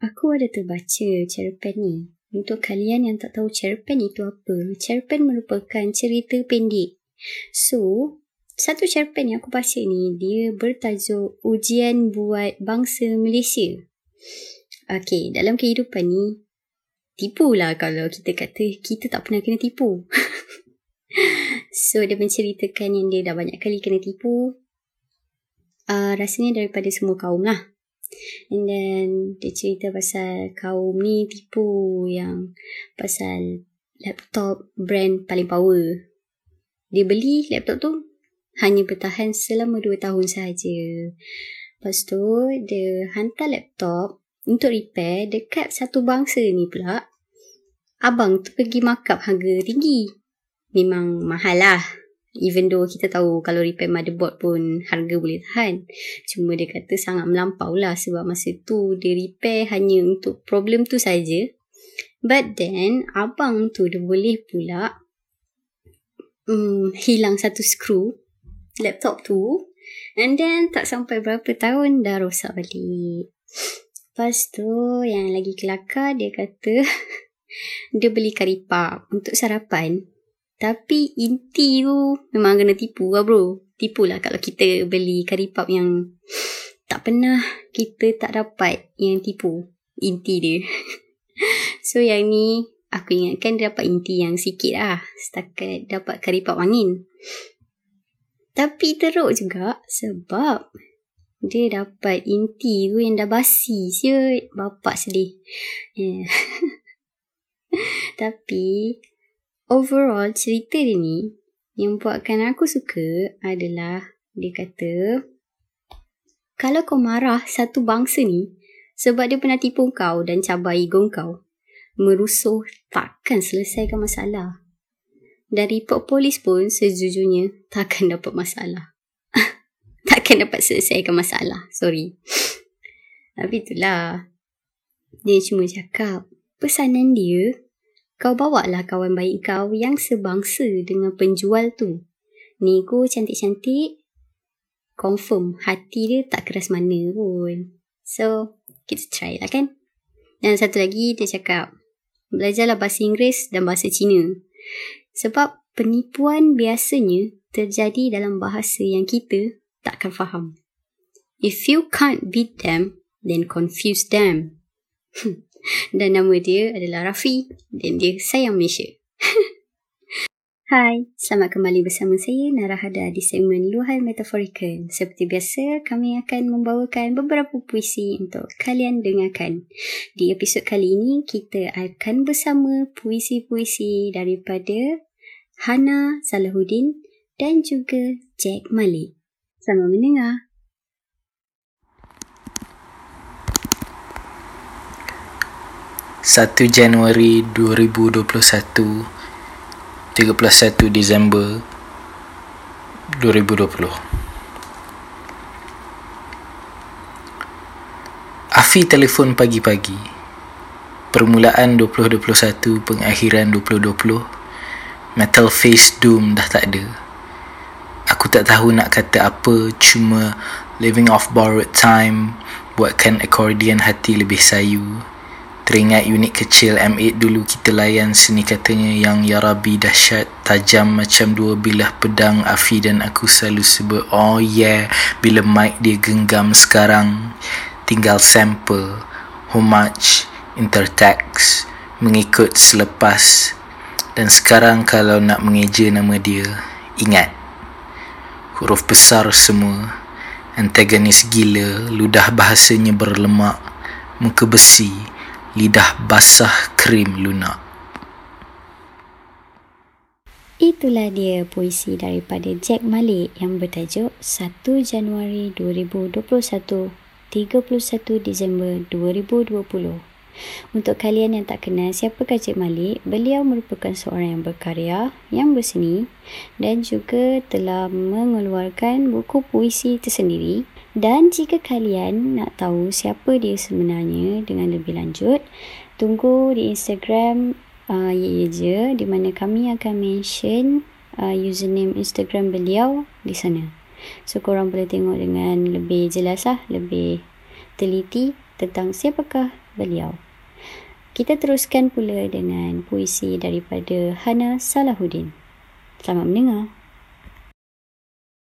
aku ada terbaca cerpen ni. Untuk kalian yang tak tahu cerpen itu apa, cerpen merupakan cerita pendek. So, satu cerpen yang aku baca ni, dia bertajuk Ujian Buat Bangsa Malaysia. Okay, dalam kehidupan ni, tipulah kalau kita kata kita tak pernah kena tipu. so, dia menceritakan yang dia dah banyak kali kena tipu. Uh, rasanya daripada semua kaum lah. And then dia cerita pasal kaum ni tipu yang pasal laptop brand paling power. Dia beli laptop tu hanya bertahan selama 2 tahun sahaja. Lepas tu dia hantar laptop untuk repair dekat satu bangsa ni pula. Abang tu pergi markup harga tinggi. Memang mahal lah Even though kita tahu kalau repair motherboard pun harga boleh tahan. Cuma dia kata sangat melampau lah sebab masa tu dia repair hanya untuk problem tu saja. But then abang tu dia boleh pula um, hilang satu skru laptop tu. And then tak sampai berapa tahun dah rosak balik. Lepas tu yang lagi kelakar dia kata dia beli karipap untuk sarapan. Tapi inti tu memang kena tipu lah bro. Tipu lah kalau kita beli karipap yang tak pernah kita tak dapat yang tipu. Inti dia. so yang ni aku ingatkan dia dapat inti yang sikit lah. Setakat dapat karipap angin. Tapi teruk juga sebab dia dapat inti tu yang dah basi. Siut, bapak sedih. Yeah. Tapi overall cerita dia ni yang buatkan aku suka adalah dia kata kalau kau marah satu bangsa ni sebab dia pernah tipu kau dan cabar ego kau merusuh takkan selesaikan masalah. Dan report polis pun sejujurnya takkan dapat masalah. Takkan dapat selesaikan masalah sorry. Tapi itulah dia cuma cakap pesanan dia kau bawa lah kawan baik kau yang sebangsa dengan penjual tu. Nego cantik-cantik. Confirm hati dia tak keras mana pun. So, kita try lah kan. Dan satu lagi dia cakap, belajarlah bahasa Inggeris dan bahasa Cina. Sebab penipuan biasanya terjadi dalam bahasa yang kita takkan faham. If you can't beat them, then confuse them. Dan nama dia adalah Rafi dan dia sayang Malaysia. Hai, selamat kembali bersama saya Narahada di segmen Luahan Metaforikal. Seperti biasa, kami akan membawakan beberapa puisi untuk kalian dengarkan. Di episod kali ini, kita akan bersama puisi-puisi daripada Hana Salahuddin dan juga Jack Malik. Selamat mendengar. 1 Januari 2021 31 Disember 2020 Afi telefon pagi-pagi. Permulaan 2021 Pengakhiran 2020 Metal Face Doom dah tak ada. Aku tak tahu nak kata apa Cuma Living off borrowed time Buatkan accordion hati lebih sayu Teringat unit kecil M8 dulu kita layan seni katanya yang Ya Rabbi dahsyat tajam macam dua bilah pedang Afi dan aku selalu sebut oh yeah bila mic dia genggam sekarang. Tinggal sample how much intertext mengikut selepas. Dan sekarang kalau nak mengeja nama dia ingat huruf besar semua antagonis gila ludah bahasanya berlemak muka besi lidah basah krim lunak. Itulah dia puisi daripada Jack Malik yang bertajuk 1 Januari 2021 31 Disember 2020. Untuk kalian yang tak kenal siapa Cik Malik, beliau merupakan seorang yang berkarya, yang berseni dan juga telah mengeluarkan buku puisi tersendiri dan jika kalian nak tahu siapa dia sebenarnya dengan lebih lanjut, tunggu di Instagram uh, Ye Je di mana kami akan mention uh, username Instagram beliau di sana. So korang boleh tengok dengan lebih jelas lah, lebih teliti tentang siapakah beliau. Kita teruskan pula dengan puisi daripada Hana Salahuddin. Selamat mendengar.